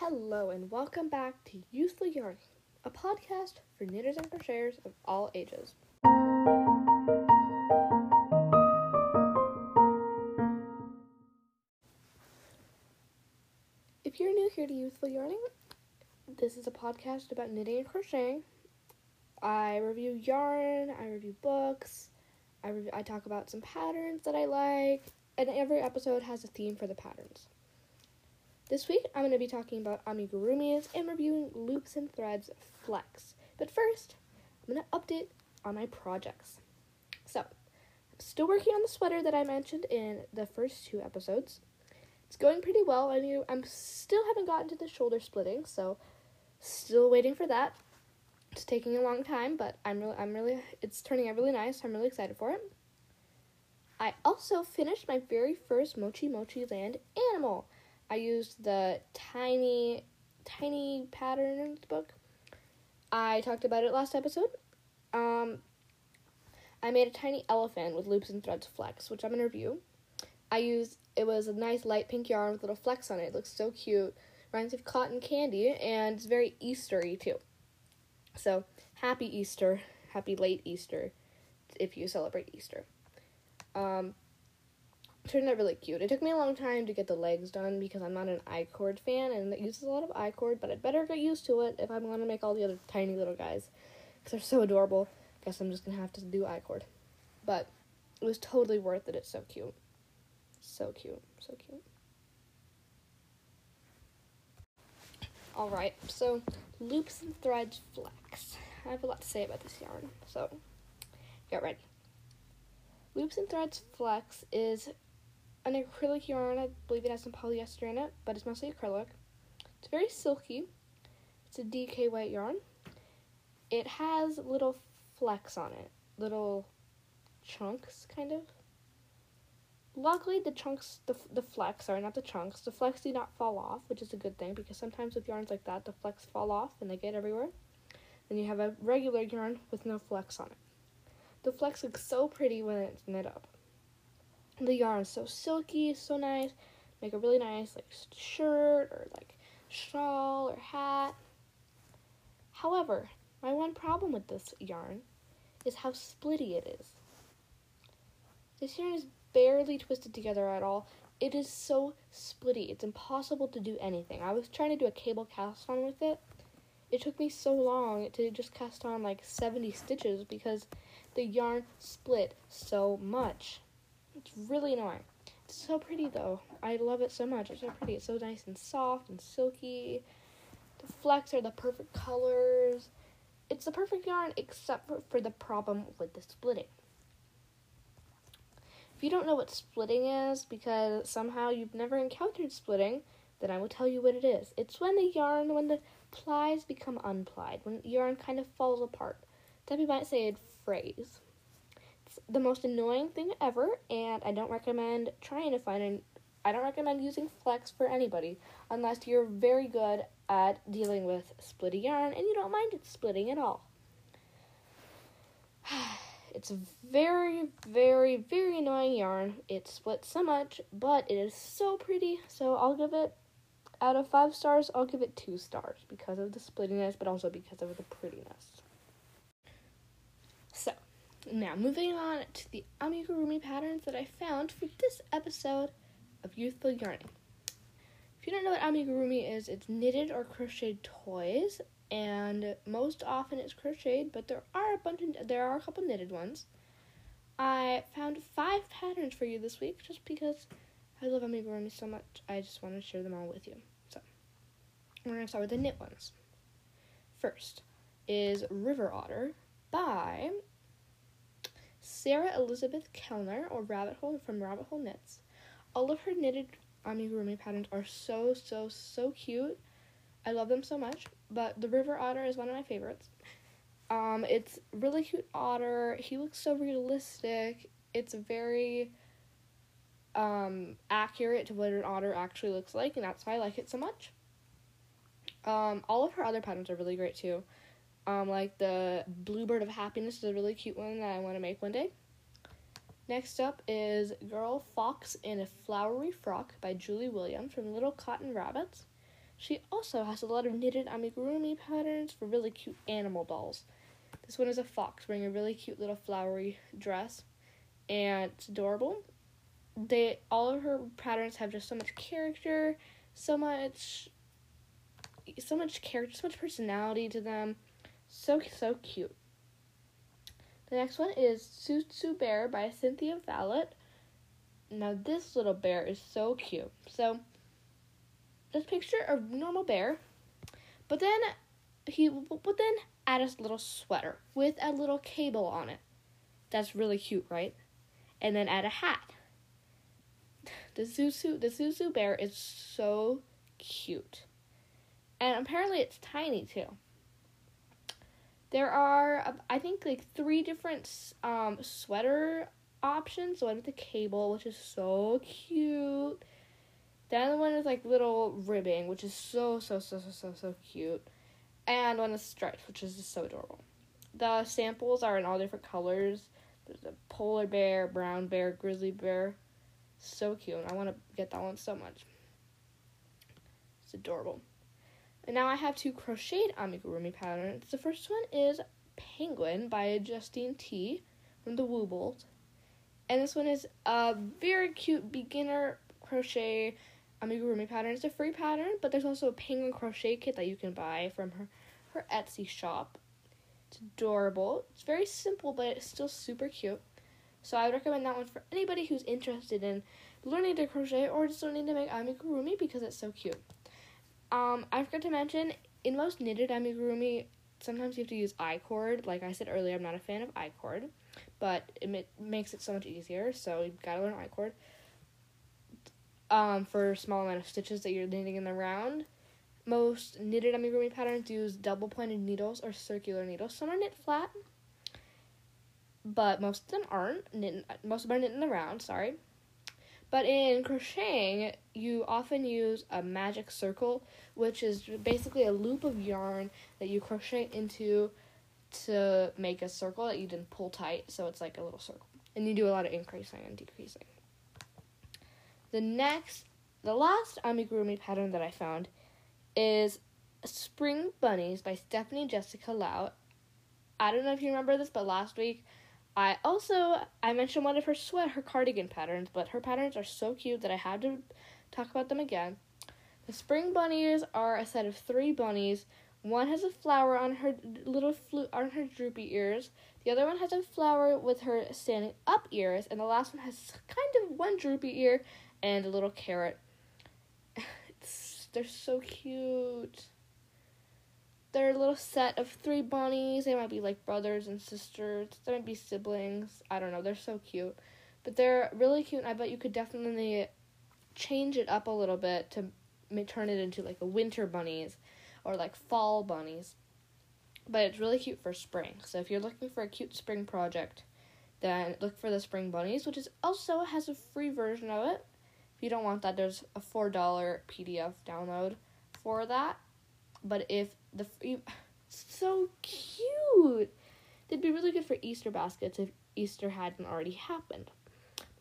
Hello and welcome back to Youthful Yarning, a podcast for knitters and crocheters of all ages. If you're new here to Youthful Yarning, this is a podcast about knitting and crocheting. I review yarn, I review books, I, rev- I talk about some patterns that I like, and every episode has a theme for the patterns. This week, I'm going to be talking about amigurumis and reviewing Loops and Threads Flex. But first, I'm going to update on my projects. So, I'm still working on the sweater that I mentioned in the first two episodes. It's going pretty well. I mean, I'm still haven't gotten to the shoulder splitting, so still waiting for that. It's taking a long time, but I'm really, I'm really, it's turning out really nice. I'm really excited for it. I also finished my very first Mochi Mochi Land animal. I used the tiny, tiny pattern in patterns book. I talked about it last episode. Um, I made a tiny elephant with loops and threads flex, which I'm gonna review. I used it was a nice light pink yarn with little flecks on it. It looks so cute. Reminds me of cotton candy, and it's very Eastery too. So happy Easter, happy late Easter, if you celebrate Easter. Um, turned out really cute. It took me a long time to get the legs done because I'm not an I-cord fan and it uses a lot of I-cord, but I'd better get used to it if I'm going to make all the other tiny little guys because they're so adorable. I guess I'm just going to have to do I-cord. But it was totally worth it. It's so cute. So cute. So cute. Alright, so loops and threads flex. I have a lot to say about this yarn, so get ready. Loops and Threads Flex is an acrylic yarn. I believe it has some polyester in it, but it's mostly acrylic. It's very silky. It's a DK weight yarn. It has little flecks on it, little chunks, kind of. Luckily, the chunks, the, the flecks, sorry, not the chunks, the flecks do not fall off, which is a good thing because sometimes with yarns like that, the flecks fall off and they get everywhere. Then you have a regular yarn with no flecks on it. The flecks look so pretty when it's knit up. The yarn is so silky, so nice. Make a really nice like shirt or like shawl or hat. However, my one problem with this yarn is how splitty it is. This yarn is barely twisted together at all. It is so splitty. It's impossible to do anything. I was trying to do a cable cast on with it. It took me so long to just cast on like 70 stitches because the yarn split so much. It's really annoying. It's so pretty though. I love it so much. It's so pretty. It's so nice and soft and silky. The flecks are the perfect colors. It's the perfect yarn except for, the problem with the splitting. If you don't know what splitting is because somehow you've never encountered splitting, then I will tell you what it is. It's when the yarn, when the plies become unplied, when yarn kind of falls apart. Debbie might say it phrase. It's the most annoying thing ever, and I don't recommend trying to find an. I don't recommend using flex for anybody unless you're very good at dealing with splitty yarn and you don't mind it splitting at all. It's very, very, very annoying yarn. It splits so much, but it is so pretty. So I'll give it, out of five stars, I'll give it two stars because of the splittiness, but also because of the prettiness. Now moving on to the amigurumi patterns that I found for this episode of Youthful Yarning. If you don't know what amigurumi is, it's knitted or crocheted toys and most often it's crocheted, but there are a bunch of there are a couple knitted ones. I found five patterns for you this week just because I love amigurumi so much. I just want to share them all with you. So we're gonna start with the knit ones. First is River Otter by Sarah Elizabeth Kellner or Rabbit Hole from Rabbit Hole Knits. All of her knitted amigurumi patterns are so so so cute. I love them so much but the river otter is one of my favorites. Um, it's really cute otter. He looks so realistic. It's very um, accurate to what an otter actually looks like, and that's why I like it so much. Um, all of her other patterns are really great too. Um, like the Bluebird of Happiness is a really cute one that I want to make one day. Next up is Girl Fox in a Flowery Frock by Julie Williams from Little Cotton Rabbits. She also has a lot of knitted amigurumi patterns for really cute animal dolls. This one is a fox wearing a really cute little flowery dress, and it's adorable. They all of her patterns have just so much character, so much, so much character, so much personality to them. So so cute. The next one is Tsutsu Bear by Cynthia Vallot. Now this little bear is so cute. So just picture a normal bear, but then he but then add a little sweater with a little cable on it. That's really cute, right? And then add a hat. The Zuzu the Zuzu bear is so cute. And apparently it's tiny too. There are I think like three different um sweater options. One with the cable, which is so cute. The other one is like little ribbing, which is so so so so so so cute, and one is striped, which is just so adorable. The samples are in all different colors. There's a polar bear, brown bear, grizzly bear. So cute. I want to get that one so much. It's adorable. And now I have two crocheted amigurumi patterns. The first one is Penguin by Justine T from the Woobles. And this one is a very cute beginner crochet amigurumi pattern. It's a free pattern, but there's also a penguin crochet kit that you can buy from her, her Etsy shop. It's adorable. It's very simple, but it's still super cute. So I would recommend that one for anybody who's interested in learning to crochet or just learning to make amigurumi because it's so cute. Um, I forgot to mention, in most knitted amigurumi, sometimes you have to use I-cord. Like I said earlier, I'm not a fan of I-cord, but it makes it so much easier, so you've got to learn I-cord um, for small amount of stitches that you're knitting in the round. Most knitted amigurumi patterns use double pointed needles or circular needles. Some are knit flat, but most of them aren't. Knit, most of them are knit in the round, sorry. But in crocheting, you often use a magic circle, which is basically a loop of yarn that you crochet into to make a circle that you then pull tight, so it's like a little circle. And you do a lot of increasing and decreasing. The next, the last amigurumi pattern that I found is Spring Bunnies by Stephanie Jessica Lau. I don't know if you remember this, but last week I also I mentioned one of her sweat her cardigan patterns, but her patterns are so cute that I had to talk about them again. The spring bunnies are a set of three bunnies. One has a flower on her little flute on her droopy ears. The other one has a flower with her standing up ears, and the last one has kind of one droopy ear and a little carrot. They're so cute. They're a little set of three bunnies. They might be like brothers and sisters. They might be siblings. I don't know. They're so cute. But they're really cute. And I bet you could definitely change it up a little bit to turn it into like a winter bunnies or like fall bunnies. But it's really cute for spring. So if you're looking for a cute spring project, then look for the spring bunnies, which is also has a free version of it. If you don't want that, there's a $4 PDF download for that. But if the so cute. They'd be really good for Easter baskets if Easter hadn't already happened.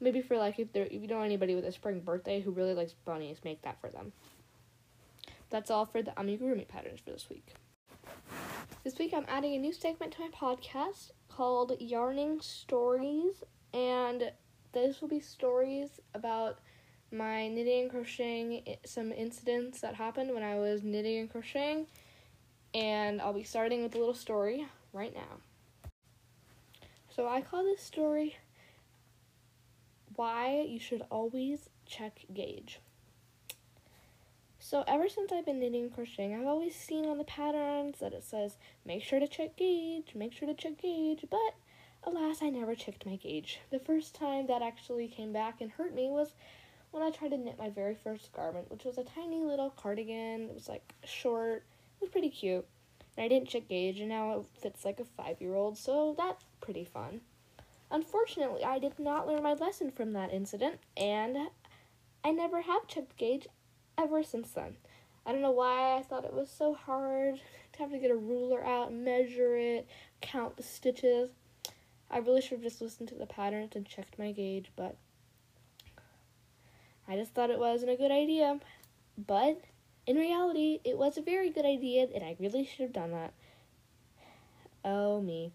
Maybe for like if there if you know anybody with a spring birthday who really likes bunnies, make that for them. That's all for the amigurumi patterns for this week. This week I'm adding a new segment to my podcast called Yarning Stories, and this will be stories about my knitting and crocheting, some incidents that happened when I was knitting and crocheting, and I'll be starting with a little story right now. So I call this story Why You Should Always Check Gauge. So ever since I've been knitting and crocheting, I've always seen on the patterns that it says make sure to check gauge, make sure to check gauge, but alas, I never checked my gauge. The first time that actually came back and hurt me was when I tried to knit my very first garment, which was a tiny little cardigan. It was like short, it was pretty cute. And I didn't check gauge, and now it fits like a five year old, so that's pretty fun. Unfortunately, I did not learn my lesson from that incident, and I never have checked gauge ever since then. I don't know why I thought it was so hard to have to get a ruler out, measure it, count the stitches. I really should have just listened to the patterns and checked my gauge, but I just thought it wasn't a good idea. But in reality, it was a very good idea and I really should have done that. Oh, me.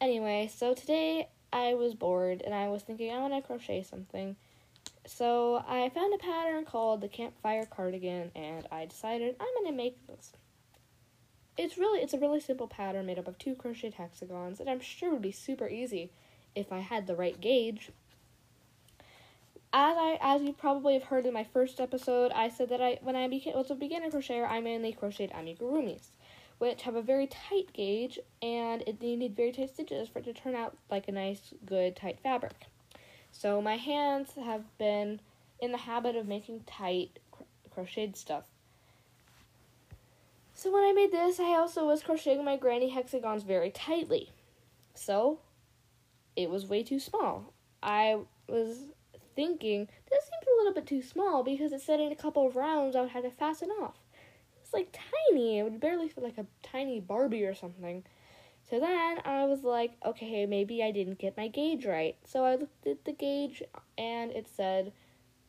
Anyway, so today I was bored and I was thinking I want to crochet something. So I found a pattern called the campfire cardigan and I decided I'm going to make this. It's really it's a really simple pattern made up of two crocheted hexagons and I'm sure it would be super easy if I had the right gauge. As I as you probably have heard in my first episode, I said that I when I became was a beginner crocheter, I mainly crocheted amigurumis which have a very tight gauge and it, you need very tight stitches for it to turn out like a nice, good, tight fabric. So my hands have been in the habit of making tight crocheted stuff. So when I made this, I also was crocheting my granny hexagons very tightly. So it was way too small. I was thinking, this seems a little bit too small because it said in a couple of rounds I would have to fasten off It's like tiny. It would barely fit like a tiny Barbie or something. So then I was like, okay, maybe I didn't get my gauge right. So I looked at the gauge and it said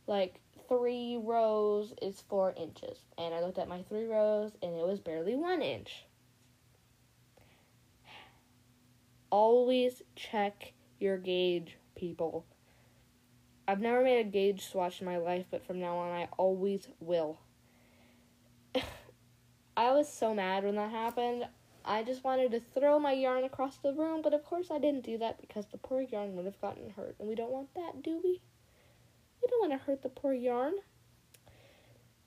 like three rows is four inches. And I looked at my three rows and it was barely one inch. Always check your gauge, people. I've never made a gauge swatch in my life, but from now on I always will. I was so mad when that happened. I just wanted to throw my yarn across the room, but of course I didn't do that because the poor yarn would have gotten hurt, and we don't want that, do we? We don't want to hurt the poor yarn.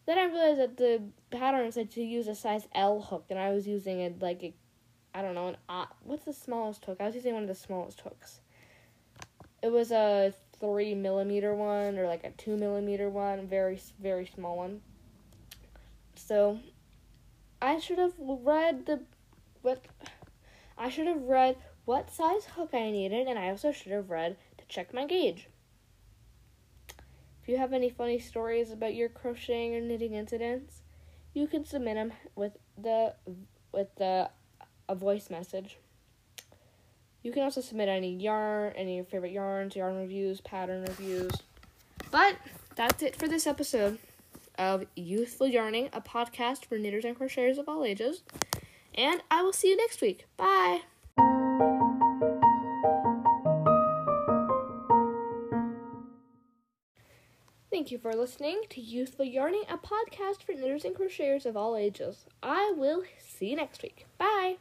Then I realized that the pattern said to use a size L hook, and I was using it like a, I don't know, an uh, what's the smallest hook? I was using one of the smallest hooks. It was a three millimeter one or like a two millimeter one, very very small one. So I should have read the what I should have read what size hook I needed and I also should have read to check my gauge. If you have any funny stories about your crocheting or knitting incidents, you can submit them with the with the a voice message. You can also submit any yarn, any of your favorite yarns, yarn reviews, pattern reviews. But that's it for this episode of Youthful Yarning, a podcast for knitters and crocheters of all ages. And I will see you next week. Bye. Thank you for listening to Youthful Yarning, a podcast for knitters and crocheters of all ages. I will see you next week. Bye.